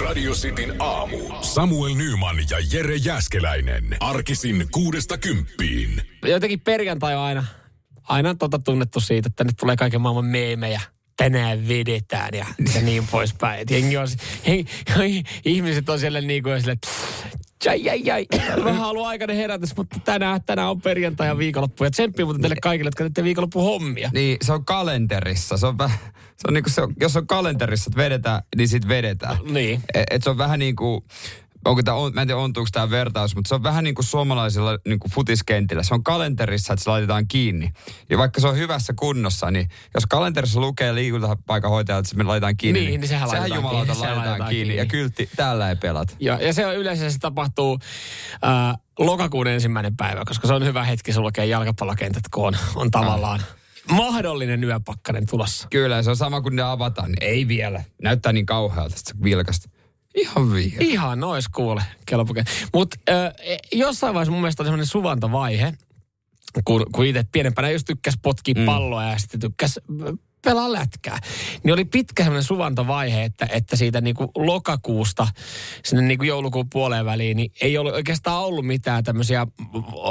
Radio Cityn aamu. Samuel Nyman ja Jere Jäskeläinen. Arkisin kuudesta kymppiin. Jotenkin perjantai on aina, aina tota tunnettu siitä, että nyt tulee kaiken maailman meemejä. Tänään vedetään ja, ja niin poispäin. Et jengi on, hei, hei, ihmiset on siellä niin kuin sille, Jai, jai, jai. Vähän ollut aikainen herätys, mutta tänään, tänään on perjantai ja viikonloppu. Ja tsemppi muuten teille kaikille, jotka teette viikonloppu hommia. Niin, se on kalenterissa. Se on, väh, se on niinku se, on- jos on kalenterissa, että vedetään, niin sit vedetään. Niin. Et, et se on vähän niin kuin, onko tää, on, mä en tiedä ontuuko tämä vertaus, mutta se on vähän niin kuin suomalaisilla niin kuin futiskentillä. Se on kalenterissa, että se laitetaan kiinni. Ja vaikka se on hyvässä kunnossa, niin jos kalenterissa lukee liikuntapaikanhoitaja, että se me laitetaan kiinni, Niin, niin sehän laitetaan jumalauta kiinni, sehän laitetaan laitetaan kiinni. kiinni. Ja kyltti, täällä ei pelata. Ja, ja se on yleensä se tapahtuu ää, lokakuun ensimmäinen päivä, koska se on hyvä hetki sulkea jalkapallokentät, kun on, on tavallaan mahdollinen yöpakkanen tulossa. Kyllä, se on sama kuin ne avataan. Niin ei vielä. Näyttää niin kauhealta, että se vilkasta. Ihan vielä. Ihan nois kuule, kelpoke. Mutta jossain vaiheessa mun mielestä oli semmoinen suvantovaihe, kun, kun itse pienempänä just tykkäs potkia mm. palloa ja sitten tykkäs pelaa lätkää. Niin oli pitkä semmoinen suvantovaihe, että, että siitä niinku lokakuusta sinne niinku joulukuun puoleen väliin, niin ei ollut oikeastaan ollut mitään tämmöisiä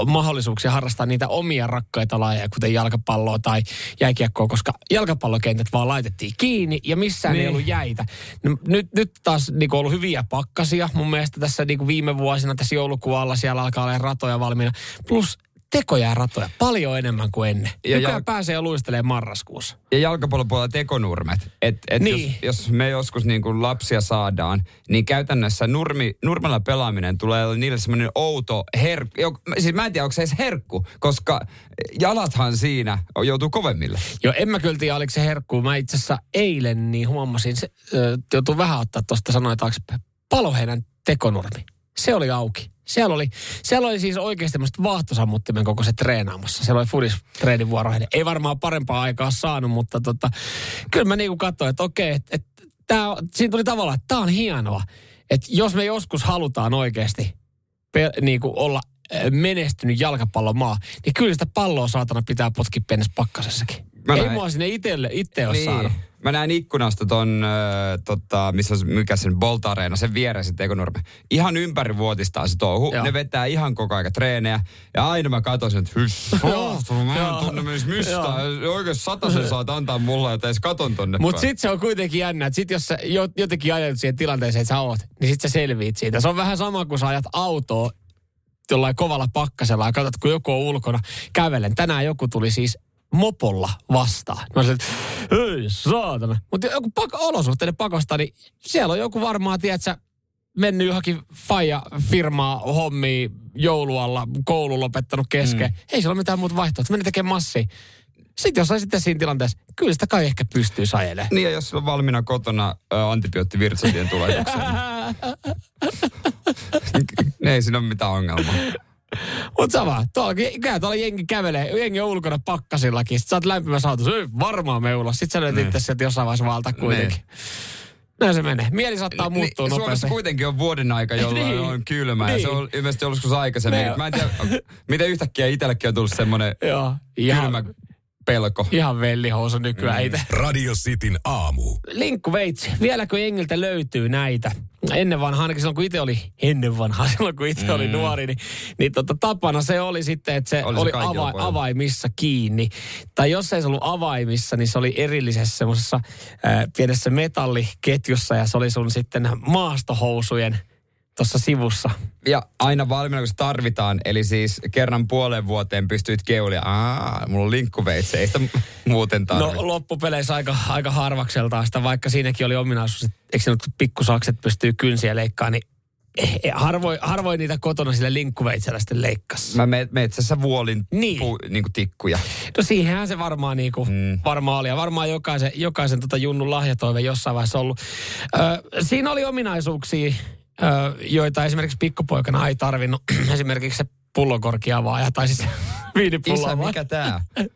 mahdollisuuksia harrastaa niitä omia rakkaita lajeja, kuten jalkapalloa tai jääkiekkoa, koska jalkapallokentät vaan laitettiin kiinni ja missään niin. ei Niin. ollut jäitä. No, nyt, nyt taas niinku ollut hyviä pakkasia. Mun mielestä tässä niinku viime vuosina tässä joulukuun alla siellä alkaa olla ratoja valmiina. Plus tekoja ja ratoja paljon enemmän kuin ennen. Ja Nykyään jal- pääsee jo luistelemaan marraskuussa. Ja jalkapallopuolella tekonurmet. Et, et Niin. jos, jos me joskus niin kuin lapsia saadaan, niin käytännössä nurmi, nurmella pelaaminen tulee niille semmoinen outo herkku. Siis mä en tiedä, onko se edes herkku, koska jalathan siinä joutuu kovemmille. Joo, en mä kyllä tiedä, oliko se herkku. Mä itse asiassa eilen niin huomasin, se ö, joutuu vähän ottaa tuosta sanoin taaksepäin. Paloheinän tekonurmi. Se oli auki. Siellä oli, siellä oli siis oikeasti tämmöistä vaahtosammuttimen koko se treenaamassa. Siellä oli fudis treenivuoroihin. Ei varmaan parempaa aikaa saanut, mutta tota, kyllä mä niinku katsoin, että okei, että et, tää, on- siinä tuli tavallaan, että tämä on hienoa. Että jos me joskus halutaan oikeasti pe, niinku olla menestynyt jalkapallomaa, niin kyllä sitä palloa saatana pitää potkia pienessä pakkasessakin. Mä Ei näin. mua sinne itelle, itse ole niin. saanut. Mä näen ikkunasta ton, ö, tota, missä on, mikä sen Bolt Arena, sen vieressä tekonurme. Ihan ympäri vuotistaa se touhu. Joo. Ne vetää ihan koko aika treenejä. Ja aina mä katsoin, että hyss, mä en tunne myös mistään. Joo. Oikein satasen saat antaa mulle, että edes katon tonne Mutta päin. sitten se on kuitenkin jännä, että sit jos sä jo- jotenkin ajat siihen tilanteeseen, että sä oot, niin sit sä selviit siitä. Se on vähän sama kuin sä ajat autoa jollain kovalla pakkasella ja katsot, kun joku on ulkona kävelen. Tänään joku tuli siis mopolla vastaan. Mä sanoin, että ei saatana. Mutta joku pak- olosuhteiden pakosta, niin siellä on joku varmaan, tiedätkö, mennyt johonkin faija-firmaa hommiin joulualla, koulu lopettanut kesken. Mm. Ei siellä ole mitään muuta vaihtoehtoa. Meni tekemään massia. Sitten jos sä sitten siinä tilanteessa, kyllä sitä kai ehkä pystyy ajelemaan. Niin, ja jos on valmiina kotona ö, antibioottivirtsatien tuletukseen, niin ei siinä ole mitään ongelmaa. Mutta sama, tuolla, käy tuolla jengi kävelee, jengi on ulkona pakkasillakin. Sitten sä oot lämpimässä autossa, ei varmaan me ulos. Sitten sä löydät itse sieltä jossain vaiheessa valta kuitenkin. Näin se menee. Mieli saattaa muuttua niin, nopeasti. Suomessa kuitenkin on vuoden aika, jolloin Niin. on kylmä. Ja Niin. se on ilmeisesti joskus aikaisemmin. Me- Mä en tiedä, miten yhtäkkiä itsellekin on tullut semmoinen kylmä pelko. ihan vellihousu nykyään mm. itse. Radio Cityn aamu. Linkkuveitsi, vieläkö jengiltä löytyy näitä? Ennen vanhaa, ainakin silloin kun itse oli, ennen vanhaa, silloin kun itse mm. oli nuori, niin, niin tota, tapana se oli sitten, että se Oli oli, se oli kaikilla ava, avaimissa kiinni. Tai jos ei se ollut avaimissa, niin se oli erillisessä semmoisessa äh, pienessä metalliketjussa ja se oli sun sitten maastohousujen tuossa sivussa. Ja aina valmiina, kun se tarvitaan. Eli siis kerran puolen vuoteen pystyit keulia. Aa, mulla on linkkuveitsi, ei sitä muuten tarvitse. No loppupeleissä aika, aika harvakseltaan sitä, vaikka siinäkin oli ominaisuus, että eikö se nyt pikkusakset pystyy kynsiä leikkaamaan, niin eh, eh, harvoin, harvoin niitä kotona sille linkkuveitsellä sitten leikkas. Mä me, metsässä vuolin Niin. pu, niinku tikkuja. No siihenhän se varmaan, niinku, mm. varmaan oli. Ja varmaan jokaisen, jokaisen tota Junnun lahjatoive jossain vaiheessa ollut. Ö, siinä oli ominaisuuksia, joita esimerkiksi pikkupoikana ei tarvinnut. esimerkiksi se pullokorki avaaja tai siis viinipullo Isä, mikä tää?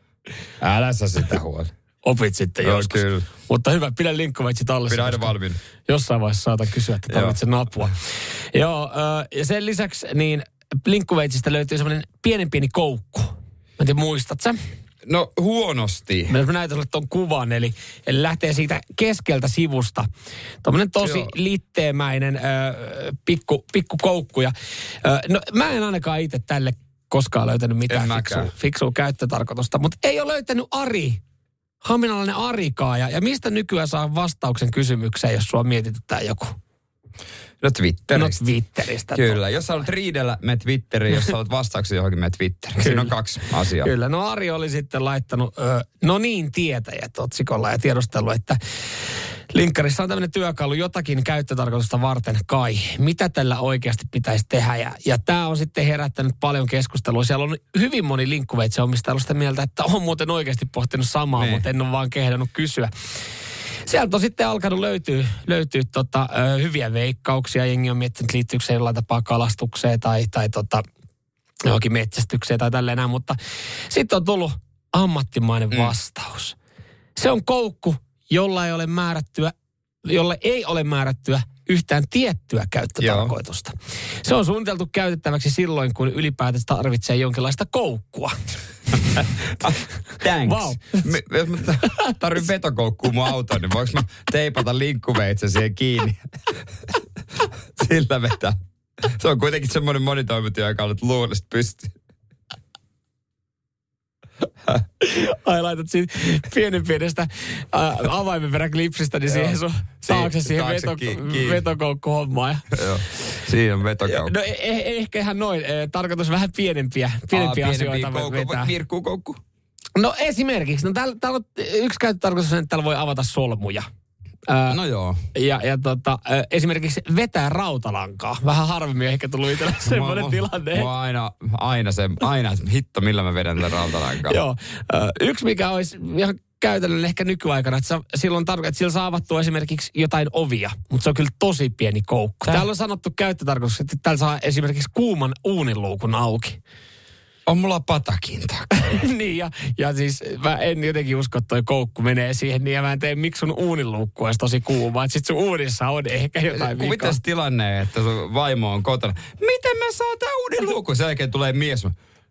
Älä sä sitä huoli. Opit sitten Joo, joskus. kyllä. Mutta hyvä, pidä linkkuveitsi tallessa. Pidä aina koska valmiina. Jossain vaiheessa saatan kysyä, että Joo. tarvitsen apua. Joo, ö, ja sen lisäksi niin linkkuveitsistä löytyy semmoinen pienen pieni koukku. Mä en tiedä, muistat sä? No huonosti. Mä näytän sulle tuon kuvan, eli, eli lähtee siitä keskeltä sivusta. Tuommoinen tosi Joo. litteemäinen ö, pikku, pikku koukku. Ja, ö, no, mä en ainakaan itse tälle koskaan löytänyt mitään fiksua, fiksua käyttötarkoitusta, mutta ei ole löytänyt Ari. Haminalainen Arikaa. Ja, ja mistä nykyään saa vastauksen kysymykseen, jos sua mietityttää joku? No Twitteristä. No Twitteristä. Kyllä, jos haluat riidellä, me Twitteriin. Jos haluat vastauksia johonkin, me Twitteriin. Siinä on kaksi asiaa. Kyllä, no Ari oli sitten laittanut, ö, no niin tietäjät otsikolla ja tiedustellut, että linkkarissa on tämmöinen työkalu jotakin käyttötarkoitusta varten kai. Mitä tällä oikeasti pitäisi tehdä? Ja, ja tämä on sitten herättänyt paljon keskustelua. Siellä on hyvin moni linkkuveitsi omistaja sitä mieltä, että on muuten oikeasti pohtinut samaa, Niin. mutta en ole vaan kehdannut kysyä. Sieltä on sitten alkanut löytyä, löytyä tota, ö, hyviä veikkauksia. Jengi on miettinyt, liittyykö se jollain tapaa kalastukseen tai, tai tota, johonkin metsästykseen tai tälleen näin, mutta sitten on tullut ammattimainen Mm. vastaus. Se on koukku, jolla ei ole määrättyä, jolle ei ole määrättyä yhtään tiettyä käyttötarkoitusta. Se on suunniteltu käytettäväksi silloin, kun ylipäätänsä tarvitsee jonkinlaista koukkua. Thanks. Wow. Me, jos mä tarvin vetokoukkuu mun autoon, niin voinko mä teipata linkkuveitsen siihen kiinni? Sillä vetää. Se on kuitenkin semmoinen monitoimityö, joka on nyt luullisesti pystyy. Ai laitat siitä pienen pienestä ää, avaimen verran klipsistä, niin siihen sun taakse siihen taakse veto, ki- kiinni. vetokoukkuhommaan. Ja Joo. Siinä on vetokoukku. No eh, eh, ehkä ihan noin. Eh, Tarkoitus vähän pienempiä, pienempiä Aa, asioita koukku. vetää. Virkkuukoukku. No esimerkiksi, no täällä, täällä on yksi käyttötarkoitus, on, että täällä voi avata solmuja. No joo. ja, ja tota, esimerkiksi vetää rautalankaa. Vähän harvemmin ehkä tullut itselle semmoinen tilanne. Mua aina, aina se, aina hitto, millä mä vedän tätä rautalankaa. Joo. Yksi, mikä olisi ihan käytännöllä ehkä nykyaikana, että silloin tarkoittaa, että sillä saa avattua esimerkiksi jotain ovia, mutta se on kyllä tosi pieni koukku. Tää- Täällä on sanottu käyttötarkoitus, että täällä saa esimerkiksi kuuman uuniluukun auki. On mulla patakinta. niin, ja, ja siis mä en jotenkin usko, että toi koukku menee siihen, niin ja mä en tee, miksi sun uuniluukku olisi tosi kuuma. Että sit sun uunissa on ehkä jotain vikaa. Kuvitas tilanne, että sun vaimo on kotona. Miten mä saan tää uuden luukun? Sen jälkeen tulee mies.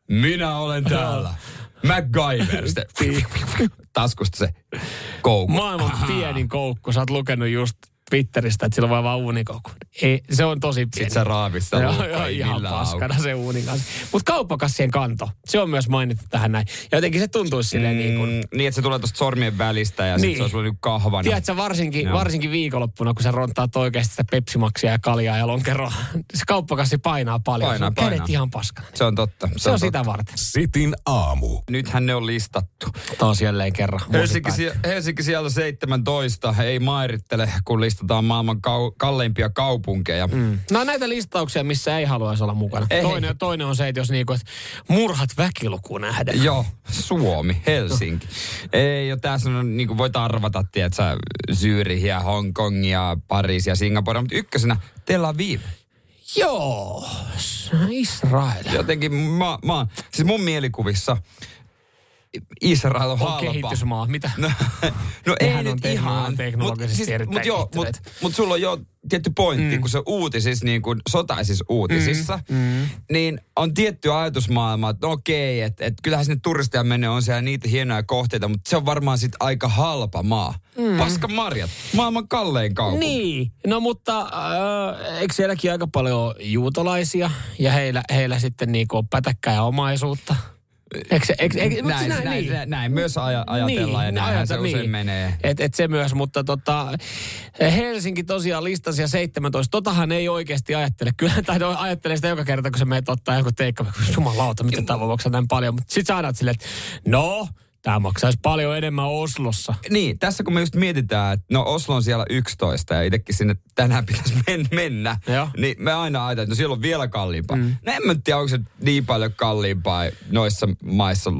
Minä olen täällä. MacGyver. Sitten taskusta se koukku. Maailman pienin koukku. Sä oot lukenut just Twitteristä, että sillä on vaan, vaan uunikoukku. Ei, se on tosi pieni. Sitten sä raavit sitä Joo, joo, ihan paskana se uunin kanssa. Mutta kauppakassien kanto, se on myös mainittu tähän näin. Ja jotenkin se tuntuisi silleen niin kuin... Mm, niin, että se tulee tuosta sormien välistä ja niin. Sitten se on sulla niinku kahvana. Tiedätkö, varsinkin, Joo. varsinkin viikonloppuna, kun sä rontaat oikeasti sitä pepsimaksia ja kaljaa ja lonkeroa. Se kauppakassi painaa paljon. Painaa, Sun kädet painaa. ihan paskana. Se on totta. Se on totta. sitä varten. Sitin aamu. Nythän ne on listattu. Taas jälleen kerran. Helsinki, Helsinki siellä 17 ei mairittele, kun listataan maailman kau- kalleimpia kaupunkeja. Mm. No näitä listauksia, missä ei haluaisi olla mukana. Ei. Toinen, toinen on se, että jos niinku, että murhat väkilukuun nähdään. Joo, Suomi, Helsinki. Ei, jo tässä on, niin kuin voit arvata, tiedätkö, Zürich ja Hongkong ja Pariisi ja Singapore, mutta ykkösenä Tel Aviv. Joo, Israel. Jotenkin mä, mä, siis mun mielikuvissa Israel on, On halpa. kehitysmaa. Mitä? No, no ei on nyt teknolo- ihan. teknologisesti erittäin mut joo, mut, mut sulla on jo tietty pointti, mm. kun se uutisissa, niin kuin sotaisissa uutisissa, mm. niin on tietty ajatusmaailma, että okei, että et kyllähän sinne turisteja menee, on siellä niitä hienoja kohteita, mutta se on varmaan sitten aika halpa maa. Mm. Paska marjat, maailman kallein kaupunki. Niin, no mutta äh, eikö sielläkin aika paljon juutalaisia ja heillä, heillä sitten niinku on pätäkkää ja omaisuutta? Eikö, se- eikö, eikö, Näin, sinä- näin, niin. näin, näin myös aja, ajatellaan ja näinhän se ajata- usein menee. Et, et se myös, mutta tota, Helsinki tosiaan listasi ja 17. Totahan ei oikeasti ajattele. Kyllä, tai no, ajattelee sitä joka kerta, kun se menet ottaa joku teikka. Jumalauta, miten tämä voi maksaa näin paljon. Mutta sitten sä aina silleen, että no, tämä maksaisi paljon enemmän Oslossa. Niin, tässä kun me just mietitään, että no Oslo on siellä 11 ja itsekin sinne tänään pitäisi men- mennä, Joo. niin me aina ajatellaan, että no siellä on vielä kalliimpaa. Mm. No en mä tiedä, onko se niin paljon kalliimpaa noissa maissa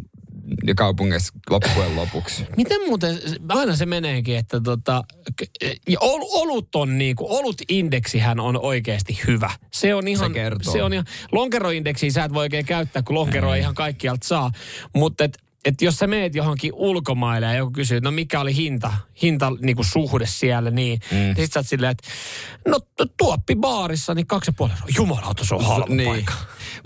ja kaupungeissa loppujen lopuksi. Miten muuten, aina se meneekin, että tota, k- ja ol- olut on niinku, olut-indeksihän on oikeasti hyvä. Se on ihan, Se kertoo. se on ihan, lonkeroindeksiä sä et voi oikein käyttää, kun lonkero ei ihan kaikkialta saa. Mutta et, et jos sä meet johonkin ulkomaille ja joku kysyy, että no mikä oli hinta, hinta niin kuin suhde siellä, niin, mm. niin sit sä oot silleen, että no tuoppi baarissa, niin kaksi ja puoli. Jumalauta, se on halva niin. paikka.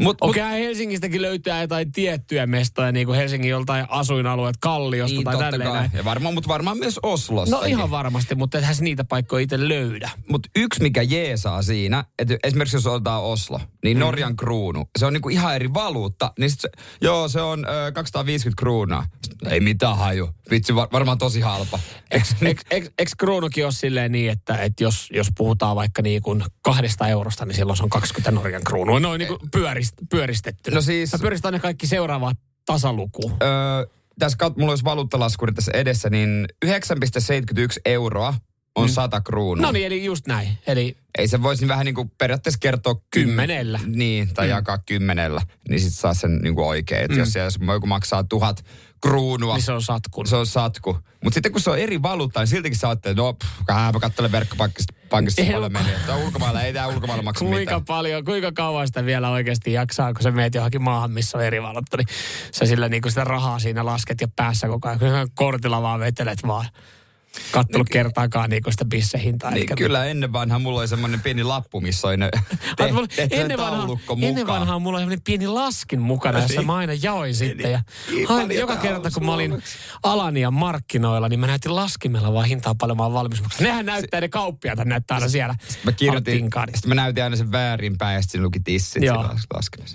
Mut, Okei, okay, Helsingistäkin löytää jotain tiettyjä mestoja, niin kuin Helsingin joltain asuinalueet Kalliosta niin, tai tälleen näin. Ja varmaan, mutta varmaan myös Oslosta. No ihan varmasti, mutta ethän niitä paikkoja itse löydä. Mutta yksi, mikä jeesaa siinä, että esimerkiksi jos otetaan Oslo, niin mm. Norjan kruunu, se on niinku ihan eri valuutta. Niin sit se, joo, se on ö, 250 kruunaa. Ei mitään haju. Vitsi, var, varmaan tosi halpa. Eikö kruunukin ole silleen niin, että, että jos, jos puhutaan vaikka niin kuin kahdesta eurosta, niin silloin se on 20 Norjan kruunua. Noin niin kuin pyörist, pyöristetty. No siis... Mä pyöristän ne kaikki seuraavaan tasalukuun. Öö, tässä, mulla olisi valuuttalaskuri tässä edessä, niin 9,71 euroa on mm. 100 kruunua. No niin, eli just näin. Eli ei se voisi vähän niin kuin periaatteessa kertoa kymmenellä. Niin, tai mm. jakaa kymmenellä, niin sitten saa sen niin kuin oikein. Että mm. jos, jos joku maksaa tuhat kruunua. Niin se on satku. Se on satku. Mutta sitten kun se on eri valuutta, niin siltikin sä että no, mä katselen verkkopankista pankista paljon meni. Että ulkomailla ei tämä ulkomailla maksa kuinka mitään. paljon, kuinka kauan sitä vielä oikeasti jaksaa, kun sä meet johonkin maahan, missä on eri valuutta, niin sä sillä niin sitä rahaa siinä lasket ja päässä koko ajan, kun kortilla vaan vetelet vaan kattonut niin, kertaakaan niin sitä bissehintaa. Niin, kyllä ennen vanhaa mulla oli semmoinen pieni lappu, missä oli ne te, mulla, ennen, vanha, ennen vanhaa mulla oli semmoinen pieni laskin mukana, jossa niin. mä aina jaoin sitten. Ja niin, aina, joka kerta kun mä olin Alanian markkinoilla, niin mä näytin laskimella vaan hintaa paljon vaan valmis. Nehän näyttää, ne kauppiaat näyttää aina siellä. Sitten mä kirjoitin, sitten mä näytin aina sen väärinpäin ja sitten luki tissit Joo.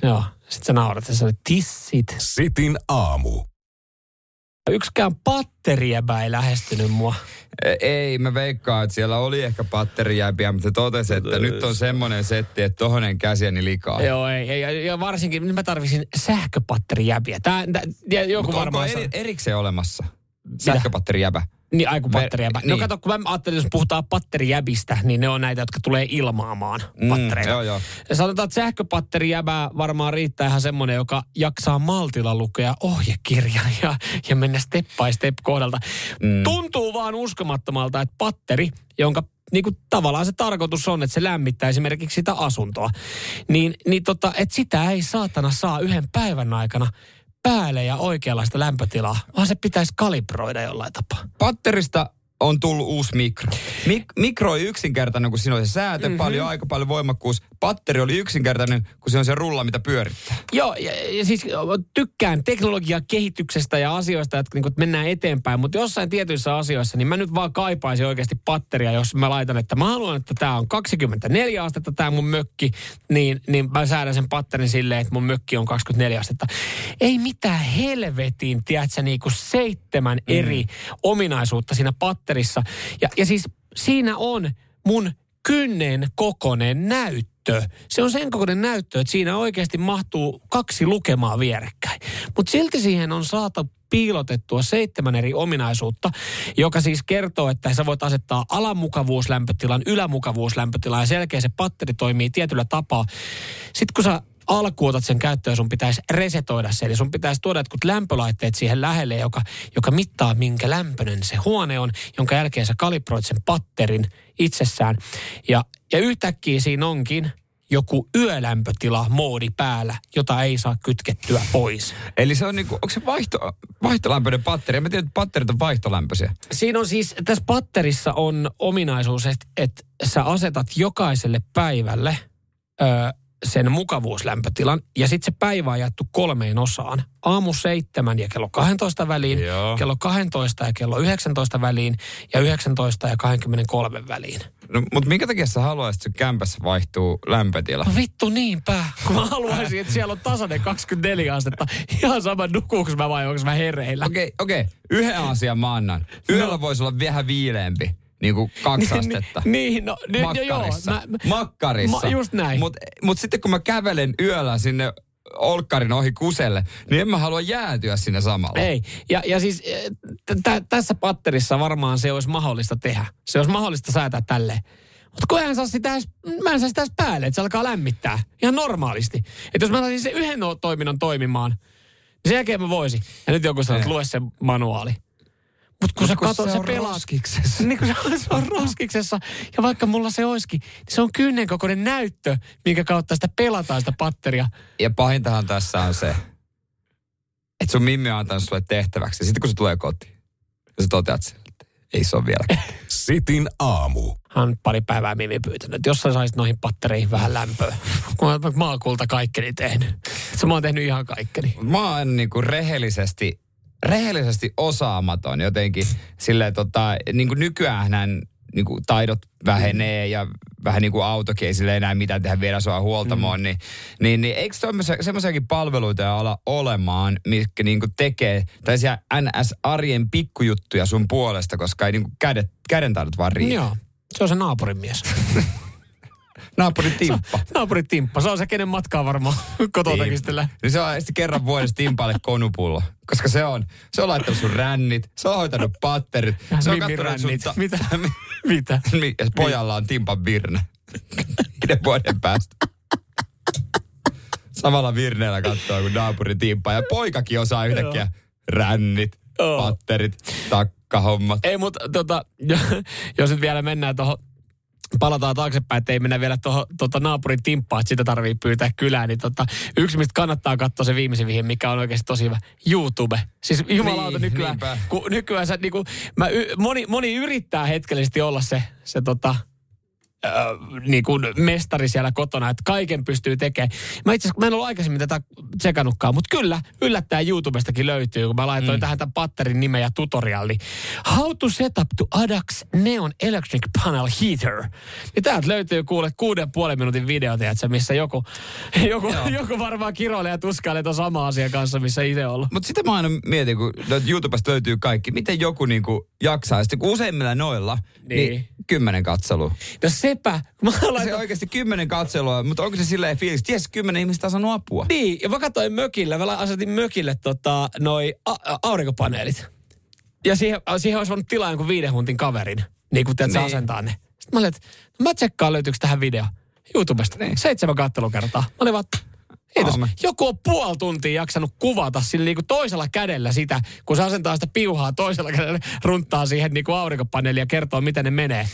Joo. Sitten sä naurat, että se oli tissit. Sitin aamu. Yksikään patterijäbä ei lähestynyt mua. E, ei, mä veikkaan, että siellä oli ehkä patterijäbiä, mutta totesi, että nyt on semmoinen setti, että tohonen käsiäni likaa. Joo, ei, ei ja, varsinkin nyt mä tarvisin sähköpatterijäbiä. Tää, tää, joku varmaan onko eri, erikseen olemassa sähköpatterijäbä? Niin, aiku patterijäbä. Niin. No kato, kun mä ajattelin, jos puhutaan patterijäbistä, niin ne on näitä, jotka tulee ilmaamaan mm, pattereita. Joo, joo. Ja sanotaan, että sähköpatterijäbä varmaan riittää ihan semmoinen, joka jaksaa maltilla lukea ohjekirjan ja, ja mennä step by step kohdalta. Mm. Tuntuu vaan uskomattomalta, että patteri, jonka niin kuin tavallaan se tarkoitus on, että se lämmittää esimerkiksi sitä asuntoa, niin, niin tota, että sitä ei saatana saa yhden päivän aikana päälle ja oikeanlaista lämpötilaa, vaan se pitäisi kalibroida jollain tapaa. Patterista on tullut uusi mikro. Mik- mikro on yksinkertainen, kun siinä on se säätö, mm-hmm. paljon aika paljon voimakkuus. Patteri oli yksinkertainen, kun se on se rulla, mitä pyörittää. Joo, ja, ja siis tykkään teknologian kehityksestä ja asioista, että niin mennään eteenpäin, mutta jossain tietyissä asioissa, niin mä nyt vaan kaipaisin oikeasti patteria, jos mä laitan, että mä haluan, että tämä on 24 astetta tämä mun mökki, niin, niin mä säädän sen patterin silleen, että mun mökki on 24 astetta. Ei mitään helvetin, tiedätkö, niin kuin seitsemän mm. eri ominaisuutta siinä patterissa. Ja, ja siis siinä on mun kynnen kokonen näyttö. Se on sen kokoinen näyttö, että siinä oikeasti mahtuu kaksi lukemaa vierekkäin. Mutta silti siihen on saatu piilotettua seitsemän eri ominaisuutta, joka siis kertoo, että sä voit asettaa alamukavuuslämpötilan, ylämukavuuslämpötilan ja selkeä se patteri toimii tietyllä tapaa. Sitten kun sä alkuun otat sen käyttöön, sun pitäisi resetoida se. Eli sun pitäisi tuoda jotkut lämpölaitteet siihen lähelle, joka, joka mittaa minkä lämpöinen se huone on, jonka jälkeen sä kalibroit sen patterin itsessään. Ja, ja yhtäkkiä siinä onkin joku yölämpötila moodi päällä, jota ei saa kytkettyä pois. Eli se on niinku, onko se vaihto, vaihtolämpöinen patteri? Mä tiedän, että patterit on vaihtolämpöisiä. Siinä on siis, tässä patterissa on ominaisuus, että, että sä asetat jokaiselle päivälle ö, sen mukavuuslämpötilan. Ja sitten se päivä on jaettu kolmeen osaan. Aamu seitsemän ja kello 12 väliin, Joo. kello 12 ja kello 19 väliin ja 19 ja 23 väliin. No, mutta minkä takia sä haluaisit, että kämpässä vaihtuu lämpötila? No vittu niinpä, kun mä haluaisin, että siellä on tasainen 24 astetta. Ihan sama nukuuks mä vai onko mä hereillä. Okei, okay, okei. Okay. Yhden asian mä annan. Yöllä no. voisi olla vähän viileempi niin kuin kaksi niin, astetta. niin, no, niin, Makkarissa. Joo, mä, Makkarissa. Ma, just näin. Mutta mut sitten kun mä kävelen yöllä sinne olkkarin ohi kuselle, niin en mä halua jäätyä sinne samalla. Ei. Ja, ja siis eh, t- tässä patterissa varmaan se olisi mahdollista tehdä. Se olisi mahdollista säätää tälleen. Mutta kun en saa sitä edes, mä en saa sitä edes päälle, että se alkaa lämmittää. Ihan normaalisti. Että jos mä saisin sen yhden toiminnon toimimaan, niin sen jälkeen mä voisin. Ja nyt joku sanoo, että lue se manuaali. Mutta kun, Mut kun sä katot, se, se on roskiksessa. Niin kun se, se on roskiksessa. Ja vaikka mulla se olisikin, niin se on kynnen kokoinen näyttö, minkä kautta sitä pelataan sitä patteria. Ja pahintahan tässä on se, että sun Mimmi on antanut sulle tehtäväksi. Ja sitten kun se tulee kotiin, ja sä toteat sille, että ei se ole vielä. Sitin aamu. Hän on pari päivää Mimi pyytänyt, että jos sä saisit noihin pattereihin vähän lämpöä. Kun mä oon maakulta kaikkeni tehnyt. Se mä oon tehnyt ihan kaikkeni. Mä oon niinku rehellisesti, rehellisesti osaamaton jotenkin. Silleen tota, niinku nykyään näin niinku taidot vähenee ja vähän niin kuin autokin ei sille enää mitään tehdä viedä sua huoltamoon, mm. niin, niin, niin eikö semmoisiakin palveluita ala olemaan, mitkä niin kuin tekee tällaisia NS-arjen pikkujuttuja sun puolesta, koska ei niin kuin kädet, kädentaidot vaan riitä. Joo, se on se naapurin mies. Naapurin timppa. Naapurin timppa. Se on se, kenen matkaa varmaan kototakin Niin. sitten lä- Niin se on sitten kerran vuodessa timpalle konupullo. Koska se on, se on laittanut sun rännit, se on hoitanut patterit. Se on Mimmin kattonut sun ta- Mitä? Mitä? Mi- ja pojalla on timpan virne. Viiden vuoden päästä. Samalla virneellä katsoo, kun naapuri timppaa. Ja poikakin osaa yhtäkkiä rännit, patterit, takkahommat. Ei, mutta tota, jos nyt vielä mennään tuohon palataan taaksepäin, että ei mennä vielä tuohon tota naapurin timppaan, että sitä tarvii pyytää kylään. Niin tota, yksi, mistä kannattaa katsoa se viimeisin vihje, mikä on oikeasti tosi hyvä. YouTube. Siis jumalauta Niin, nykyään. niinpä. Kun nykyään sä, niinku, mä, y, moni, moni yrittää hetkellisesti olla se, se tota, äh, niin kuin mestari siellä kotona, että kaiken pystyy tekemään. Mä itse asiassa, mä en ollut aikaisemmin tätä tsekannutkaan, mutta kyllä, yllättäen YouTubestakin löytyy, kun mä laitoin mm. tähän tämän patterin nimen ja tutorialli. How to set up to ADAX Neon Electric Panel Heater. Niin täältä löytyy kuule kuuden puolen minuutin video, tiedätkö, missä joku, joku, joku varmaan kiroilee ja tuskailee tuon sama asia kanssa, missä itse ollut. Mutta sitä mä aina mietin, kun YouTubesta löytyy kaikki. Miten joku niinku jaksaa? Ja sitten kun useimmilla noilla, niin, Niin. kymmenen katselua. No sepä, mä Se laitan, oikeasti kymmenen katselua, mutta onko se silleen fiilis? Ties, kymmenen ihmistä on saanut apua. Niin, ja mä katsoin mökillä, mä asetin mökille tota, noi a- a- aurinkopaneelit. Ja siihen, siihen olisi voinut tilaa jonkun viiden huntin kaverin, niin kun teet niin. Niin. asentaa ne. Sitten mä olin, että mä tsekkaan löytyykö tähän video YouTubesta. Niin. Niin. Seitsemän kattelukertaa. Mä olin vaan, kiitos. Joku on puoli tuntia jaksanut kuvata sillä niin kuin toisella kädellä sitä, kun se asentaa sitä piuhaa toisella kädellä, runttaa siihen niin kuin aurinkopaneeliin ja kertoo, miten ne menee.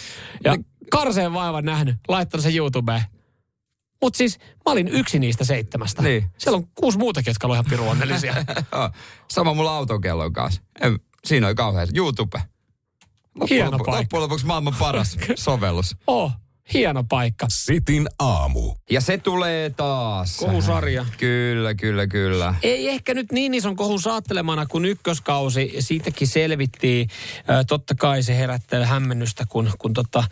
Ja karseen vaivan nähnyt, laittanut sen YouTubeen. Mutta siis mä olin yksi niistä seitsemästä. Niin. Siellä on kuusi muutakin, jotka on ihan pirun onnellisia. Sama mulla autokellon kanssa. En, siinä oli kauhean YouTube. Hieno lopu- paikka. Loppujen lopuksi maailman paras sovellus. Oh, hieno paikka. Sitin aamu. Ja se tulee taas. Kohusarja. Kyllä, kyllä, kyllä. Ei ehkä nyt niin ison kohun saattelemana kuin ykköskausi. Siitäkin selvittiin. Totta kai se herättää hämmennystä, kun, kun tota,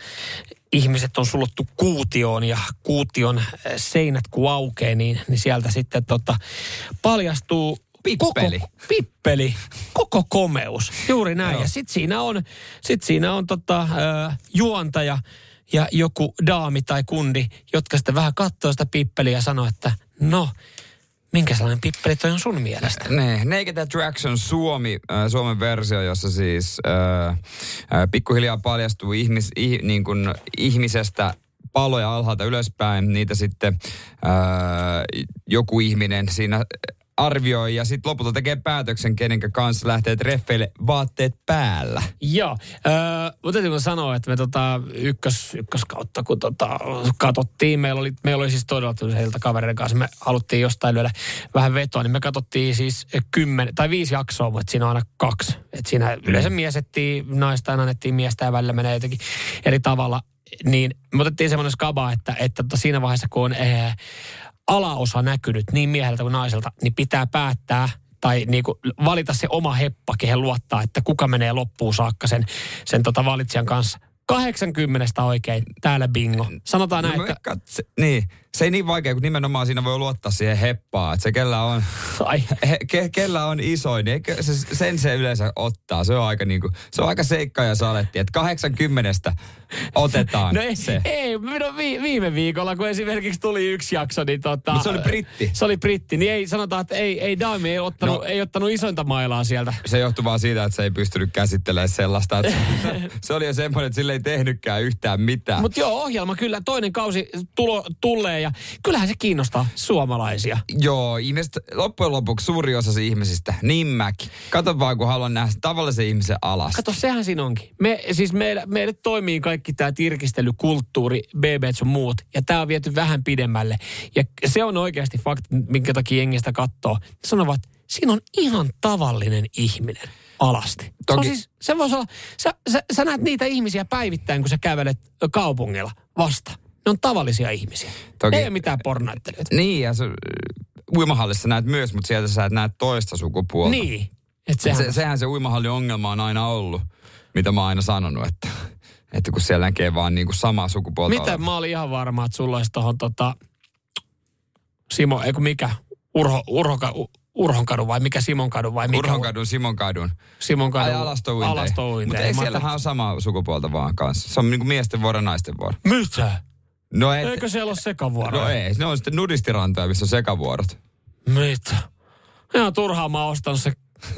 ihmiset on sulottu kuutioon ja kuution ö, seinät kun aukeaa, niin, niin sieltä sitten tota, paljastuu Pippeli. Koko, pippeli, koko komeus. Juuri näin. Joo. Ja sitten siinä on, sit siinä on tota, ö, juontaja ja joku daami tai kundi, jotka sitten vähän katsoo sitä pippeliä ja sanoo, että no, minkä sellainen pippeli toi on sun mielestä? Ne, Naked Attraction Suomi, äh, Suomen versio, jossa siis äh, äh, pikkuhiljaa paljastuu ihmis, ih, niin kuin ihmisestä paloja alhaalta ylöspäin. Niitä sitten äh, joku ihminen siinä arvioi ja sitten lopulta tekee päätöksen, kenen kanssa lähtee treffeille vaatteet päällä. Joo. Öö, mutta täytyy sanoa, että me tota ykkös, ykköskautta, kun tota, katsottiin, meillä oli, meillä oli siis todella heiltä kavereiden kanssa, me haluttiin jostain lyödä vähän vetoa, niin me katsottiin siis kymmenen, tai viisi jaksoa, mutta siinä on aina kaksi. Et siinä yleensä mies etsii naista ja annettiin miestä ja välillä menee jotenkin eri tavalla. Niin me otettiin semmoinen skaba, että, että tota siinä vaiheessa, kun on ee, alaosa näkynyt niin mieheltä kuin naiselta, niin pitää päättää tai niin kuin valita se oma heppa, kehen luottaa, että kuka menee loppuun saakka sen, sen tota valitsijan kanssa. 80 oikein, täällä bingo. Sanotaan näin, No, että... katse, niin, se ei niin vaikea, kun nimenomaan siinä voi luottaa siihen heppaan, että se kellä on, Ai, he, ke, kellä on isoin, niin eikö se, sen se yleensä ottaa. Se on aika, niinku, se on aika seikka ja saletti, että 80 otetaan no ei, se. ei no vi, viime viikolla, kun esimerkiksi tuli yksi jakso, niin tota... Mut se oli britti. Se oli britti, niin ei sanotaan, että ei, ei Daimi ei ottanut, no, No. ei ottanut isointa mailaa sieltä. Se johtuu vaan siitä, että se ei pystynyt käsittelemään sellaista. Että se oli jo semmoinen, että sille ei tehnytkään yhtään mitään. Mutta joo, ohjelma kyllä, toinen kausi tulo, tulee ja kyllähän se kiinnostaa suomalaisia. Joo, ihmiset, loppujen lopuksi suuri osa ihmisistä, niin mäkin. Kato vaan, kun haluan nähdä tavallisen ihmisen alas. Kato, sehän siinä onkin. Me, siis meille, meille toimii kaikki tämä tirkistelykulttuuri, BB sun muut, ja tämä on viety vähän pidemmälle. Ja se on oikeasti fakta, minkä takia jengistä katsoo. Sanovat, siinä on ihan tavallinen ihminen alasti. Se, on Toki- siis, se voisi olla, sä, sä, sä näet niitä ihmisiä päivittäin, kun sä kävelet kaupungilla vasta. Ne on tavallisia ihmisiä. Toki- Ei ole mitään pornonäyttelijöitä. Niin, ja se, uimahallissa näet myös, mutta sieltä sä et näe toista sukupuolta. Niin. Et sehän, Se, sehän se uimahallin ongelma on aina ollut, mitä mä oon aina sanonut, että, että kun siellä näkee vaan niinku samaa sukupuolta Mitä? olevan. Mä olin ihan varma, että sulla olisi tohon tota... Simo, eikö mikä? Urho, Urhoka, U- Urhonkadu vai mikä Simonkadu vai mikä? Urhonkadun, Simonkadun. Simonkadu. Ai. Alastouinteja. Mutta ei siellähän ole samaa sukupuolta vaan kanssa. Se on niinku miesten vuoro, naisten vuoro. Mitä? No, et, Eikö siellä ole sekavuoroja? no ei, ne on sitten nudistirantoja, missä on sekavuorot. Mitä? Ihan turhaa mä oon ostanut se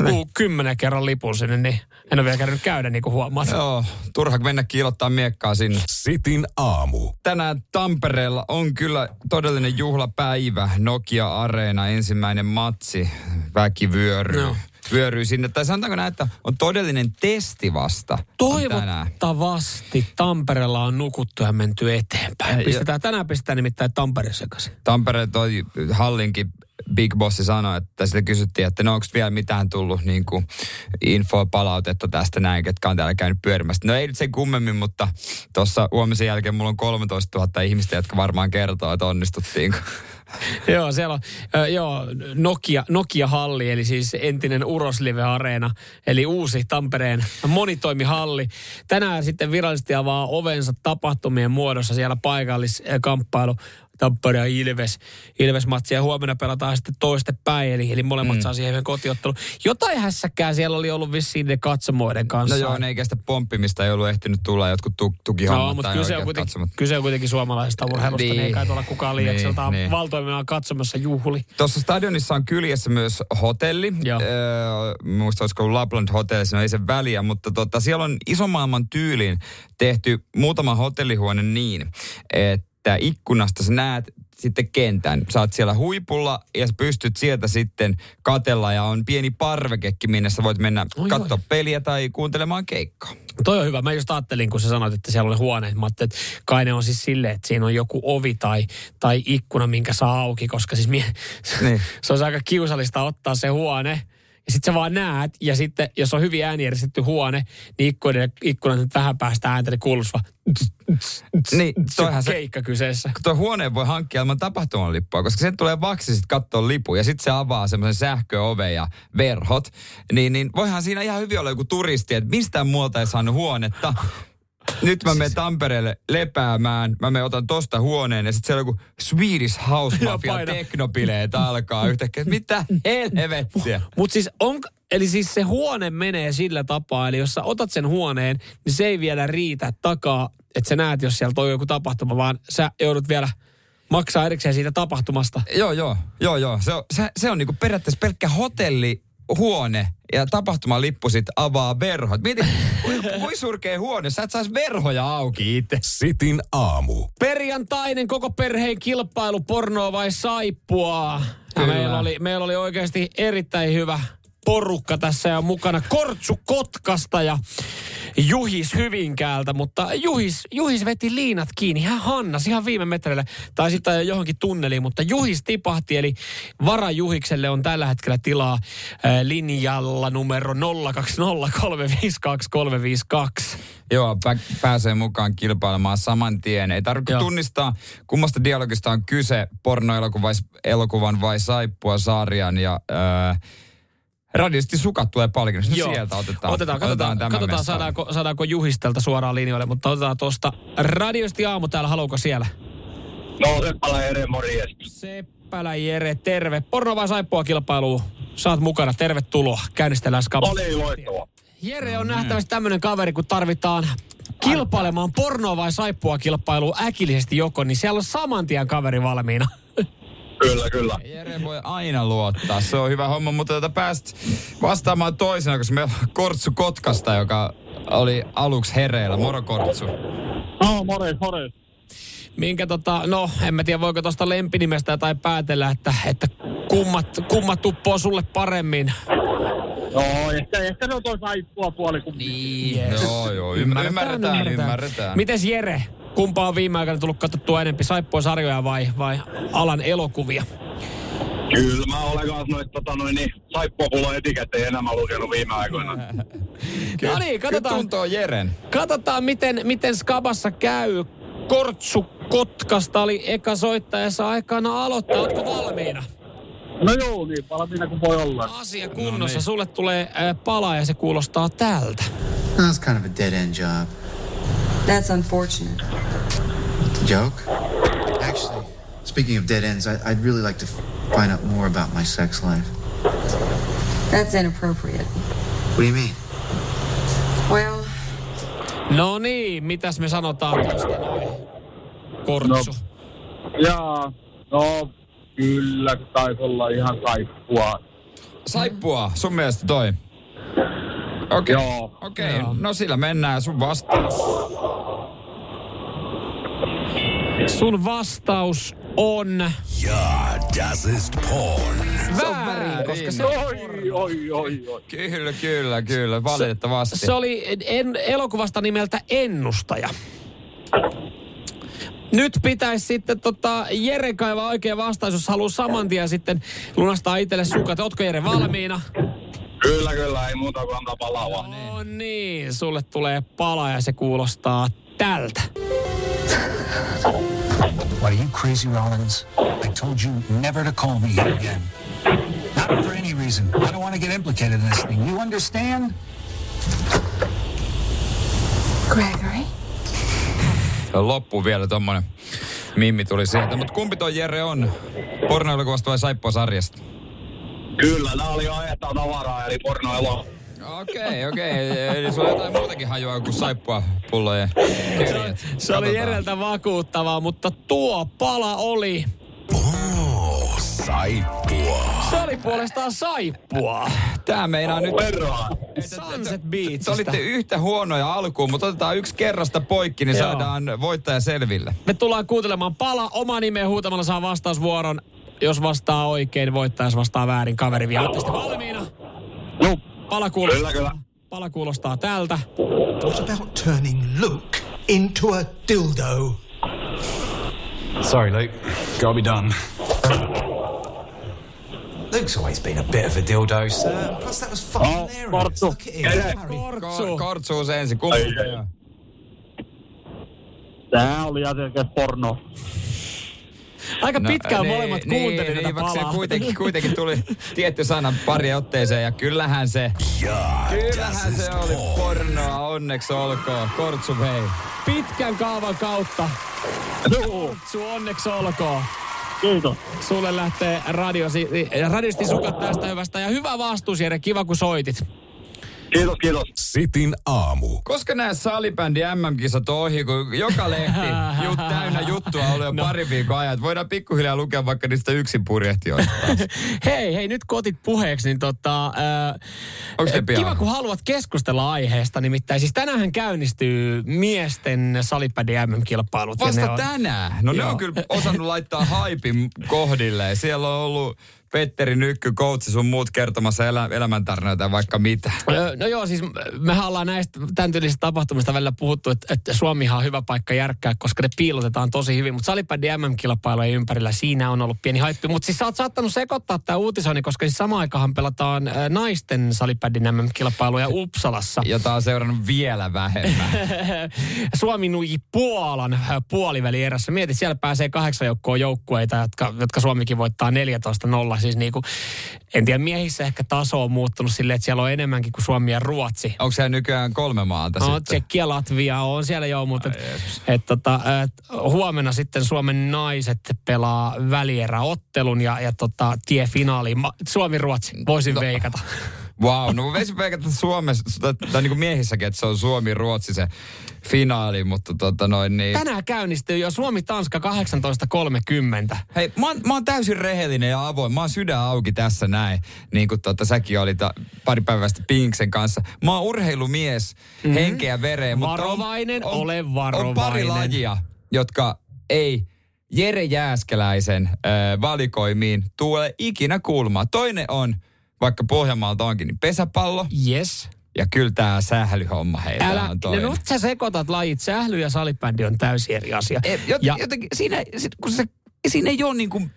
ku- kymmenen kerran lipun sinne, niin en ole vielä käynyt käydä niin kuin huomaat. Joo, turha mennä kiilottaa miekkaa sinne. Sitin aamu. Tänään Tampereella on kyllä todellinen juhlapäivä. Nokia Areena, ensimmäinen matsi. Väki vyöryy. Vyöryy sinne. Tai sanotaanko näin, että on todellinen testi vasta. Toivottavasti Tampereella on nukuttu ja menty eteenpäin. Pistetään, tänään pistetään nimittäin Tampere sekaisin. Tampere toi Hallinkin Big Bossi sanoi, että sitä kysyttiin, että no onko vielä mitään tullut niin kuin infoa, palautetta tästä näin, ketkä on täällä käynyt pyörimässä. No ei nyt sen kummemmin, mutta tuossa huomisen jälkeen mulla on 13 000 ihmistä, jotka varmaan kertoo, että onnistuttiin. joo, siellä on äh, joo, Nokia, Nokia-halli, eli siis entinen Uroslive-areena, eli uusi Tampereen monitoimihalli. Tänään sitten virallisesti avaa ovensa tapahtumien muodossa siellä paikalliskamppailu. Tampere ja Ilves, Ilves-matsi ja huomenna pelataan sitten toiste päin, eli, eli molemmat mm. saa siihen yhden kotiottelu. Jotain hässäkää siellä oli ollut vissiin ne katsomoiden kanssa. No joo, ne ei kestä pomppimista, ei ollut ehtinyt tulla jotkut tu- tukihommat No, mutta kyse on, kuitenkin, kyse on kuitenkin suomalaisesta urheilusta, niin, Niin. ei kai tuolla kukaan liiakseltaan Niin, niin, niin. valtoimena katsomassa juhli. Tuossa stadionissa on kyljessä myös hotelli. Joo. Öö, muista olisiko Lapland Hotel, siinä ei sen väliä, mutta tota, siellä on ison maailman tyyliin tehty muutama hotellihuone niin, että ikkunasta sä näet sitten kentän. Sä oot siellä huipulla ja sä pystyt sieltä sitten katella ja on pieni parvekekin, minne sä voit mennä Oi, katsoa peliä tai kuuntelemaan keikkaa. Toi on hyvä. Mä just ajattelin, kun sä sanoit, että siellä oli huoneet. Mä ajattelin, että kai ne on siis silleen, että siinä on joku ovi tai, tai ikkuna, minkä saa auki, koska siis mie, Niin. se on aika kiusallista ottaa se huone. Sitten sä vaan näet, ja sitten jos on hyvin ääniejärjestetty huone, niin ikkunan, ikkunan vähän päästä ääntä, niin vaan Niin, toihan se, keikka kyseessä. tuo huoneen voi hankkia ilman tapahtuman lippua, koska sen tulee vaksi sitten katsoa lipu ja sitten se avaa semmoisen sähköoven ja verhot, niin, niin voihan siinä ihan hyvin olla joku turisti, että mistään muualta ei saanut huonetta. Nyt mä menen Tampereelle lepäämään, mä menen otan tosta huoneen ja sitten siellä joku Swedish House Mafia teknopileet alkaa yhtäkkiä. Mitä helvettiä? Mutta siis on, eli siis se huone menee sillä tapaa, eli jos sä otat sen huoneen, niin se ei vielä riitä takaa, että sä näet, jos siellä on joku tapahtuma, vaan sä joudut vielä maksaa erikseen siitä tapahtumasta. Joo, joo, joo, joo. Se on, se, se on niinku periaatteessa pelkkä hotelli, huone ja tapahtumalippu sit avaa verhot. Mieti, kuin, kuin surkea huone, sä et sais verhoja auki itse. Sitin aamu. Perjantainen koko perheen kilpailu, pornoa vai saippua? Ja meillä oli, meillä oli oikeasti erittäin hyvä porukka tässä ja mukana Kortsu Kotkasta ja Juhis Hyvinkäältä, mutta Juhis, Juhis veti liinat kiinni. Hän Hannas ihan viime metreille tai sitten johonkin tunneliin, mutta Juhis tipahti, eli varajuhikselle on tällä hetkellä tilaa äh, linjalla numero 020352 Joo, pä- pääsee mukaan kilpailemaan saman tien. Ei tarvitse Joo. tunnistaa, kummasta dialogista on kyse, pornoelokuvan elokuvan vai saippua sarjan ja... Öö, Radiosti sukat tulee palkinnosta. No sieltä otetaan. Otetaan, katsotaan, tämä katsotaan saadaanko, saadaanko Juhistelta suoraan linjoille, mutta otetaan tuosta radiosti aamu täällä, haluuko siellä? No, Seppälä Ere, morjes. Seppälä Jere, terve. Porno vai saippua kilpailuun? Saat mukana, tervetuloa. Käynnistellään skapa. Oli loistava. Jere on nähtävästi tämmöinen kaveri, kun tarvitaan kilpailemaan pornoa vai saippua kilpailuun äkillisesti joko, niin siellä on saman tien kaveri valmiina. Kyllä, kyllä. Jere voi aina luottaa, se on hyvä homma, mutta tätä pääst vastaamaan toisena, koska meillä on Kortsu Kotkasta, joka oli aluksi hereillä. Moro Kortsu. No, morjes, morjes. Minkä tota, no en mä tiedä voiko tuosta lempinimestä tai päätellä, että, että kummat, kummat tuppoo sulle paremmin. No, ehkä, ehkä se on toi saippua puoli kumpi. Niin, Yes. joo, joo, ymmärretään, ymmärretään. ymmärretään. Mites Jere, kumpa on viime aikoina tullut katsottua enempi saippua sarjoja vai, vai alan elokuvia? Kyllä mä olen kanssa noit tota noin niin, saippuapullo etikettejä enemmän lukenut viime aikoina. No niin, Kyllä katsotaan, tuntoo Jeren. katsotaan miten, miten Skabassa käy. Kortsu Kotkasta oli eka soittajassa aikana aloittaa. Ootko valmiina? No joo, niin valmiina kuin voi olla. Asia kunnossa. Sulle tulee äh, pala ja se kuulostaa tältä. That's kind of a dead end job. That's unfortunate. Joke? Actually, speaking of dead ends, I, I'd really like to f- find out more about my sex life. That's inappropriate. What do you mean? Well, No niin, mitäs me sanotaan tuosta noin? Kortsu. Jaa, no kyllä taisi olla ihan saippua. Saippua, sun mielestä toi? Okei, okay. Joo. Joo. No sillä mennään sun vastaus. Sun vastaus on Ja, das ist porn. väärin, koska se, Oi, oi, oi, oi. Kyllä, kyllä, kyllä. Valitettavasti. se oli en, elokuvasta nimeltä Ennustaja. Nyt pitäisi sitten tota, Jere kaivaa oikea vastaus, jos haluaa saman tien sitten lunastaa itselle sukat. Ootko Jere valmiina? Kyllä, kyllä, ei muuta kuin antaa palaa vaan. No niin, sulle tulee pala ja se kuulostaa tältä. What are you crazy, Rollins? I told you never to call me here again. Not for any reason. I don't want to get implicated in this thing. You understand? Gregory? Loppu vielä tommonen mimmi tuli sieltä. Mutta kumpi toi Jere on? Pornoelokuvasta vai Saippua sarjasta? Kyllä, tää oli ajettaa tavaraa, eli pornoelo. Okei, okei. Eli sulla on jotain muutakin hajua kuin saippua pullojen kirjat. Se oli. Jereltä vakuuttavaa, mutta tuo pala oli... Oh, saippua. Se oli puolestaan saippua. Tää meinaa nyt... Perään. Sunset Te Beachistä. olitte yhtä huonoja alkuun, mutta otetaan yksi kerrasta poikki, niin Joo. saadaan voittaja selville. Me tullaan kuuntelemaan pala. Oma nimeä huutamalla saa vastausvuoron. Jos vastaa oikein, voittaja. Jos vastaa väärin, kaveri vielä. Sitten valmiina? No, Pala kuulostaa, Kyllä, kyllä. Pala kuulostaa tältä. What about turning Luke into a dildo? Sorry, Luke. Gotta be done. Luke's always been a bit of a dildo, sir. Plus, that was fucking Oh, hilarious. Marttu. Look at him. Kortsu. Kor- kortsuus ensin. Ei. tää oli selkeä porno. Aika pitkään niin, molemmat niin, kuunteli niin, tätä palaa. kuitenkin, kuitenkin tuli tietty sana pari otteeseen ja kyllähän se, Ja, kyllähän se oli pornoa, onneksi olkoon. Kortsu vei. Pitkän kaavan kautta. Kortsu, onneksi olkoon. Kiitos. Sulle lähtee radiosi, radiosti sukat tästä hyvästä. Ja hyvä vastuus, Jere. Kiva, kun soitit. Kiitos, kiitos. Sitin aamu. Koska nämä salibändi MM-kisat on ohi, kun joka lehti jut, täynnä juttua oli jo no. pari viikon ajan. että Voidaan pikkuhiljaa lukea vaikka niistä yksin purjehtijoista. Hei, hei, nyt kun otit puheeksi, niin tota... Onks ne pian? kiva, kun haluat keskustella aiheesta. Nimittäin siis tänään käynnistyy miesten salibändi MM-kilpailut. ja Vasta ne on- tänään. No ne Joo. on kyllä osannut laittaa haipin kohdilleen. Siellä on ollut Petteri Nykky, coachi sun muut kertomassa elä, elämäntarinoita vaikka mitä. Öö, No joo, siis mehän ollaan näistä tämän tyylisistä tapahtumista välillä puhuttu, että, että Suomihan on hyvä paikka järkkää, koska ne piilotetaan tosi hyvin. Mutta salibändi MM-kilpailujen ympärillä siinä on ollut pieni haippi. Mutta siis sä oot saattanut sekoittaa tämä uutisoinnin, koska siis samaan aikaan pelataan äh, naisten salibändin MM-kilpailuja Uppsalassa. Jota on seurannut vielä vähemmän. Suomi nuji Puolan äh, puoliväli erässä. Mieti, siellä pääsee kahdeksan joukkoa joukkueita, jotka, jotka Suomikin voittaa 14-0. Siis niinku, en tiedä, miehissä ehkä taso on muuttunut silleen, että siellä on enemmänkin kuin Suomi ja Ruotsi. Onko se nykyään kolme maata No, sitten? Tsekki ja Latvia on siellä jo, mutta et, et, tota, et, huomenna sitten Suomen naiset pelaa välieräottelun ja, ja tota, tie finaaliin. Suomi-Ruotsi, voisin No. veikata. Wow, no mä veisin veikata Suomessa, tai niin kuin miehissäkin, että se on Suomi-Ruotsi se finaali, mutta tota noin niin... Tänään käynnistyy jo Suomi-Tanska 18.30. Hei, mä oon, mä oon täysin rehellinen ja avoin. Mä oon sydän auki tässä näin, niin kuin tota, säkin olit pari päivästä Pinksen kanssa. Mä oon urheilumies, mm-hmm. henkeä vereen, mutta on, Varovainen, on, ole on pari varovainen. lajia, jotka ei Jere Jääskeläisen äh, valikoimiin tule ikinä kulmaa. Toinen on, vaikka Pohjanmaalta onkin, niin pesäpallo. Yes. Ja kyllä tää sählyhomma heitä Älä, on no toinen. nyt sä sekoitat lajit. Sähly ja salibändi on täysin eri asia. E, jot, ja, jotenkin siinä, kun se, siinä ei ole niin kuin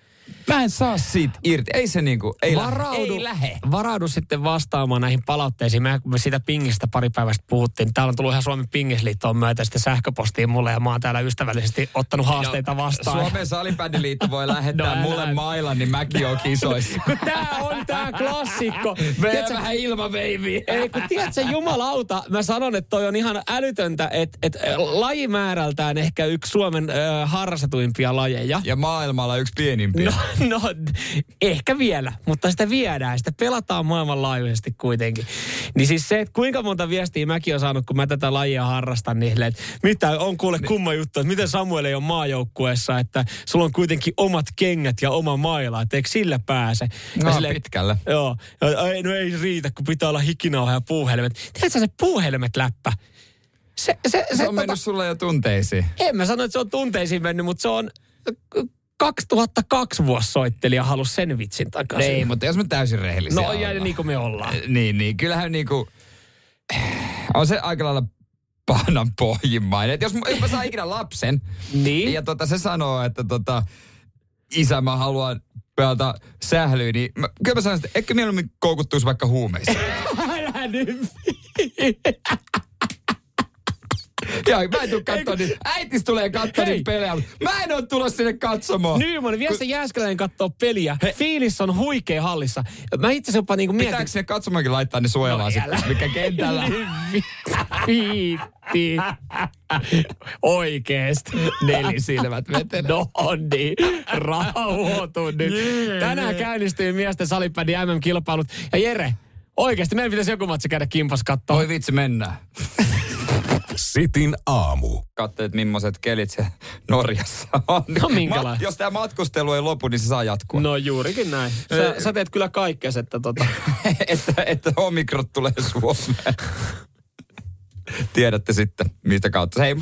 Mä en saa siitä irti. Ei se niinku, ei, varaudu, lähe. ei lähe. varaudu sitten vastaamaan näihin palautteisiin. Me, me siitä pingistä pari päivästä puhuttiin. Täällä on tullut ihan Suomen pingisliittoon myötä sitten sähköpostiin mulle ja mä oon täällä ystävällisesti ottanut haasteita vastaan. Suomen salibändiliitto voi lähettää No, mulle mailan, niin mäkin oon kisoissa. kun tää on tää klassikko. Tiedätkö- vähän ilmaveiviä. Ei, kun tiedätkö, jumalauta, mä sanon, että toi on ihan älytöntä, että, että lajimäärältään ehkä yksi Suomen äh, harrastetuimpia lajeja. Ja maailmalla yksi pienimpiä. No, no, ehkä vielä, mutta sitä viedään, sitä pelataan maailmanlaajuisesti kuitenkin. Niin siis se, että kuinka monta viestiä mäkin olen saanut, kun mä tätä lajia harrastan, niin että mitä on kuule kumma juttu, että miten Samuel ei ole maajoukkueessa, että sulla on kuitenkin omat kengät ja oma maila, että eikö sillä pääse? Ja No, silleen, pitkälle. Joo, ei, no ei riitä, kun pitää olla hikinauha ja puuhelmet. Tiedätkö se puuhelmet läppä? Se, se, se, Se on tota- mennyt sulle jo tunteisiin. en mä sano, että se on tunteisiin mennyt, mutta se on 2002 vuosi soitteli ja halusi sen vitsin takaisin. Ei, mutta jos me täysin rehellisiä No ja niin kuin me ollaan. Niin, niin. Kyllähän niinku... On se aika lailla pahnan pohjimmainen. Et jos, jos mä saan ikinä lapsen, Niin? ja tota, se sanoo, että tota, isä mä haluan pelata sählyä, niin mä, kyllä mä sanon, että ehkä mieluummin koukuttuisi vaikka huumeisiin. Älä nyt. Ja mä en tuu katsoa niin, äitis tulee katsoa niitä pelejä, mä en oo tulossa sinne katsomaan. Nyman, vie se Jääskeläinen kattoo peliä. Fiilis on huikea hallissa. Mä itse asiassa jopa niinku mietin... Pitääkö sinne katsomaankin laittaa ne suojellaan No, mikä kentällä? Viitti. Oikeesti. Nelisilmät vetenä. No niin. Rauhoitu nyt. Tänään käynnistyy miesten salibändi MM-kilpailut. Ja Jere, oikeesti meidän pitäisi joku matsi käydä kimpas kattoo. Oi vitsi, mennään. Sitin aamu. Katsoin, että millaiset kelit se Norjassa on. No, minkälainen? Ma- jos tämä matkustelu ei lopu, niin se saa jatkua. No juurikin näin. Sä, sä teet kyllä kaikkea, että tota... että, että omikrot tulee Suomeen. Tiedätte sitten, mistä kautta. Ei,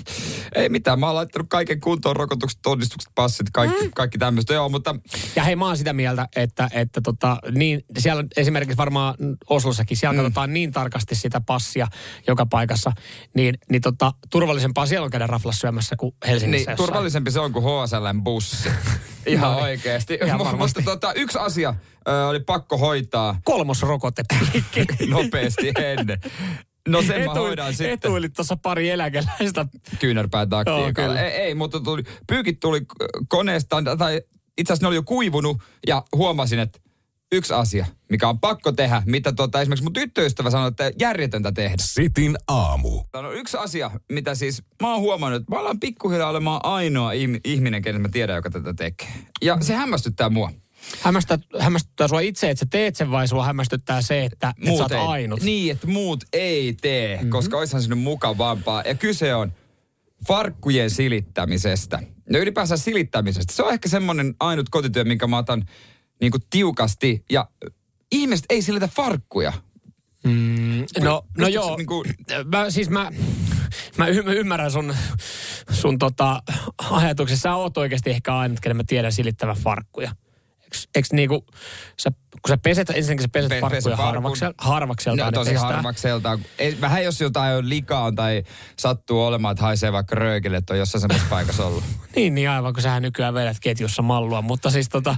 ei mitään, mä oon laittanut kaiken kuntoon, rokotukset, todistukset, passit, kaikki, mm. kaikki tämmöistä. Joo, mutta Ja hei, mä oon sitä mieltä, että, että tota, niin, siellä esimerkiksi varmaan Oslossakin, siellä mm. katsotaan niin tarkasti sitä passia joka paikassa, niin, niin tota, turvallisempaa siellä on käydä raflassa syömässä kuin Helsingissä niin, jossain. turvallisempi se on kuin HSLn bussi. Ihan Ihan- oikeasti. ihan. Mutta tota, yksi asia ö, oli pakko hoitaa Kolmosrokote. nopeasti ennen. No sen mä hoidan sitten. Etuilit tuossa pari eläkeläistä. kyynärpään Joo, taktiikalla. ei, ei, mutta tuli, pyykit tuli koneesta, tai itse asiassa ne oli jo kuivunut, ja huomasin, että yksi asia, mikä on pakko tehdä, mitä tota, esimerkiksi mun tyttöystävä sanoi, että järjetöntä tehdä. Sitin aamu. Tämä on yksi asia, mitä siis mä oon huomannut, että mä alan pikkuhiljaa olemaan ainoa ihm- ihminen, kenen mä tiedän, joka tätä tekee. Ja se hämmästyttää mua. Hämmästyttää, hämmästyttää sua itse, että sä teet sen vai sua hämmästyttää se, että, että sä oot ainut? Niin, että muut ei tee, mm-hmm. koska olisihan sinne mukavampaa. Ja kyse on farkkujen silittämisestä. Ja ylipäänsä silittämisestä. Se on ehkä semmoinen ainut kotityö, minkä mä otan niin kuin tiukasti. Ja ihmiset ei silitä farkkuja. Mm, no, no joo, niinku- mä, siis mä, mä, y- mä ymmärrän sun, sun tota, ajatuksessa. Sä oot oikeasti ehkä ainut, kenen mä tiedän silittävän farkkuja. Eks, eks niinku, sä, kun sä peset, ensinnäkin sä peset Pe- farkkuja harvaksel, harvakselta. No, tosi harvakselta. Ei, vähän jos jotain on likaa tai sattuu olemaan, että haisee vaikka röökille, että on jossain semmoisessa paikassa ollut. Niin, niin aivan, kun sähän nykyään vedät ketjussa mallua. Mutta siis tota,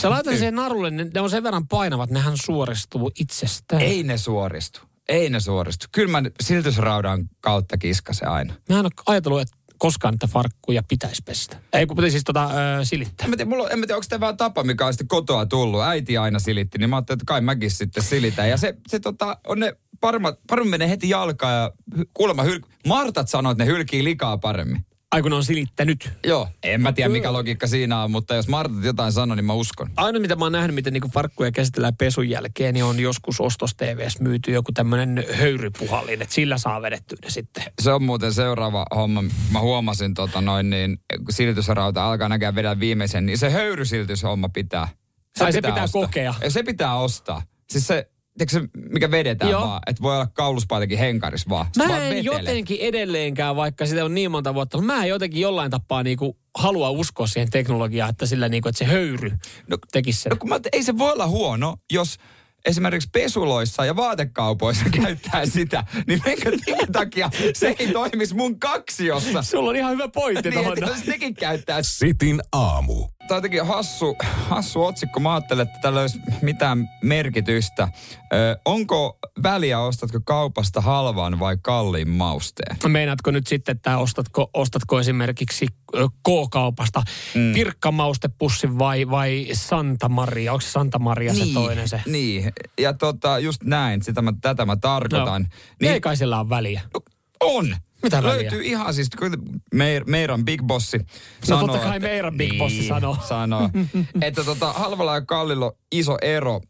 sä laitat siihen narulle, niin ne on sen verran painavat, nehän suoristuu itsestään. Ei ne suoristu. Ei ne suoristu. Kyllä mä siltysraudan kautta kiskasen aina. Mä en ole ajatellut, että koskaan niitä farkkuja pitäisi pestä. Ei, kun siis tota, ö, silittää. En mä tiedä, mulla, en mä tiedä onko tämä vaan tapa, mikä on sitten kotoa tullut. Äiti aina silitti, niin mä ajattelin, että kai mäkin sitten silitän. Ja se, se tota, on ne paremmat, paremmin menee heti jalkaan ja kuulemma hyl... Martat sanoo, että ne hylkii likaa paremmin. Ai kun ne on silittänyt. Joo, en mä tiedä mikä logiikka siinä on, mutta jos Martat jotain sanoo, niin mä uskon. Ainoa, mitä mä oon nähnyt, miten niinku farkkuja käsitellään pesun jälkeen, niin on joskus ostos TVS myyty joku tämmöinen höyrypuhallin, että sillä saa vedettyä ne sitten. Se on muuten seuraava homma. Mä huomasin tota noin niin, kun silitysrauta alkaa näkään vedä viimeisen, niin se höyrysiltyshomma pitää. Ai se pitää kokea. Ja se pitää ostaa. Siis se, tiedätkö se, mikä vedetään Joo. vaan, että voi olla kauluspaitakin henkaris vaan. Se Mä vaan en vetelee. jotenkin edelleenkään, vaikka sitä on niin monta vuotta, mutta mä en jotenkin jollain tapaa niinku halua uskoa siihen teknologiaan, että sillä niinku, että se höyry No, tekisi sen. No kun mä, ei se voi olla huono, jos esimerkiksi pesuloissa ja vaatekaupoissa käyttää sitä, niin minkä, takia se ei toimisi mun kaksiossa? Sulla on ihan hyvä pointti niin, tuohon. että jos nekin käyttää Sitin aamu. Tää on jotenkin hassu, hassu otsikko. Mä ajattelin, että tällä olisi mitään merkitystä. Ö, onko väliä, ostatko kaupasta halvan vai kalliin mausteen? Meinaatko nyt sitten, että ostatko, ostatko esimerkiksi K-kaupasta mm. pirkkamaustepussin vai, vai Santa Maria? Onko se Santa Maria se toinen se? Niin, ja tota, just näin, sitä mä, tätä mä tarkoitan. No. Niin, Ei kai sillä ole väliä. No, on. Mitä väliä? Löytyy ihan siis, meir, meidän Big Bossi No sanoo, totta kai meidän Big Bossi sanoo. sanoo että tota, halvalla ja kallilla on iso ero.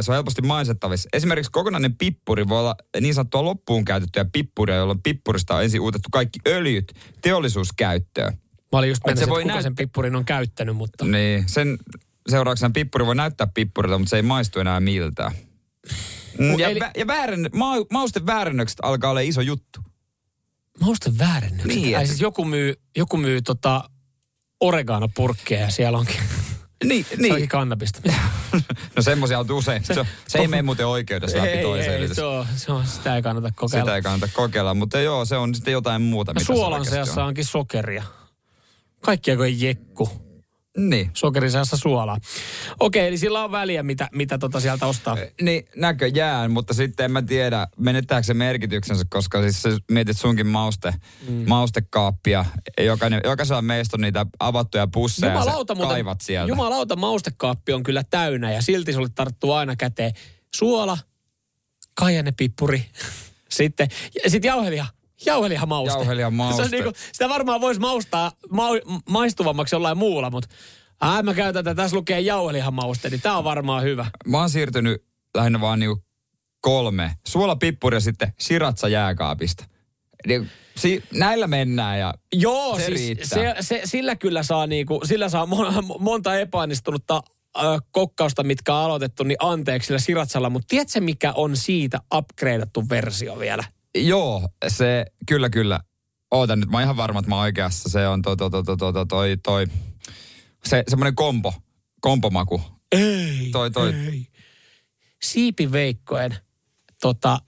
Se on helposti maistettavissa. Esimerkiksi kokonainen pippuri voi olla niin sanottua loppuun käytettyä pippuria, jolloin pippurista on ensin uutettu kaikki öljyt teollisuuskäyttöön. Mä olin just Et se mennä, voi että näyt- sen pippurin on käyttänyt, mutta... Niin, sen seurauksena pippuri voi näyttää pippurilta, mutta se ei maistu enää miltään. Mm, ja, eli- ja väären, ma, mausten väärennökset alkaa olla iso juttu. Mausten väärennykset. Niin, Niin, et- siis joku myy, joku myy tota oregano-purkkeja ja siellä onkin, Niin, niin. onkin kannabista. No semmoisia on usein. Se, se ei mene muuten oikeudessa läpi ei, toi ei, se on, se on, sitä ei kannata kokeilla. Sitä ei kannata kokeilla, mutta joo, se on sitten jotain muuta. Se suolan seassa on. onkin sokeria. Kaikkia kuin jekku. Niin. Sokerin seassa suolaa. Okei, eli sillä on väliä, mitä, mitä tota sieltä ostaa. Niin, näköjään, mutta sitten en mä tiedä, menettääkö se merkityksensä, koska siis sä mietit sunkin mauste, mm. maustekaappia. Jokainen, jokaisella meistä on niitä avattuja pusseja ja Jumalauta, muuten, kaivat sieltä. jumalauta, maustekaappi on kyllä täynnä ja silti sulle tarttuu aina käteen suola, kaijanepippuri, sitten ja sit jauheliha. Jauheliham-mauste. Jauheliham-mauste. Se on niinku, sitä varmaan voisi maustaa mau, maistuvammaksi jollain muulla, mutta ää, mä käytän tätä, tässä lukee jauheliham-mauste, niin tää on varmaan hyvä. Mä oon siirtynyt lähinnä vaan niinku kolme. Suola, pippuri ja sitten siratsa jääkaapista. Niin, si, näillä mennään ja Joo, Se siis riittää. se, se, sillä kyllä saa, niinku, sillä saa mon, monta epäonnistunutta ö, kokkausta, mitkä on aloitettu, niin anteeksi sillä siratsalla. Mutta tiedätkö, mikä on siitä upgradeattu versio vielä? Joo, se, kyllä, kyllä. Ootan nyt, mä oon ihan varma, että mä oon oikeassa. Se on toi, toi, toi, toi, toi, toi, toi se, semmoinen kompo, kompomaku. Ei, Toi, toi. ei. Siipiveikkojen tota,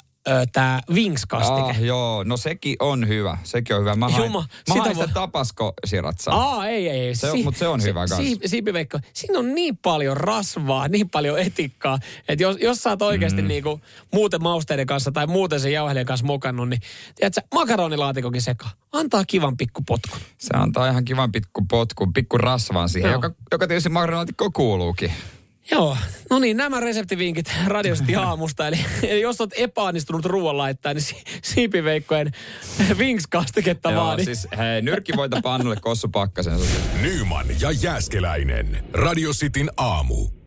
tämä Wings-kastike. Ah, joo, no sekin on hyvä. Sekin on hyvä. Mä hain, Juma, mä sitä voi- tapasko siratsaa. Aa, ei, ei. ei. Se on- mut se on hyvä kans. Si, siipiveikko, siinä on niin paljon rasvaa, niin paljon etikkaa, että jos, jos sä oot oikeasti mm. niinku muuten mausteiden kanssa tai muuten sen jauhelijan kanssa mokannut, niin tiedätkö, makaronilaatikokin sekaan. Antaa kivan pikku potkun. Se antaa ihan kivan pikku potkun, pikku rasvaan siihen, Joo. joka, joka tietysti makaronilaattikko kuuluukin. Joo, no niin, nämä reseptivinkit radiosti aamusta. Eli, eli jos olet epäonnistunut ruoan laittaa, niin si- siipiveikkojen Wings-kastiketta Joo, vaan. Niin siis hei, nyrkkivoita pannulle kossu pakkasen. Nyman ja Jääskeläinen. Radio Cityn aamu.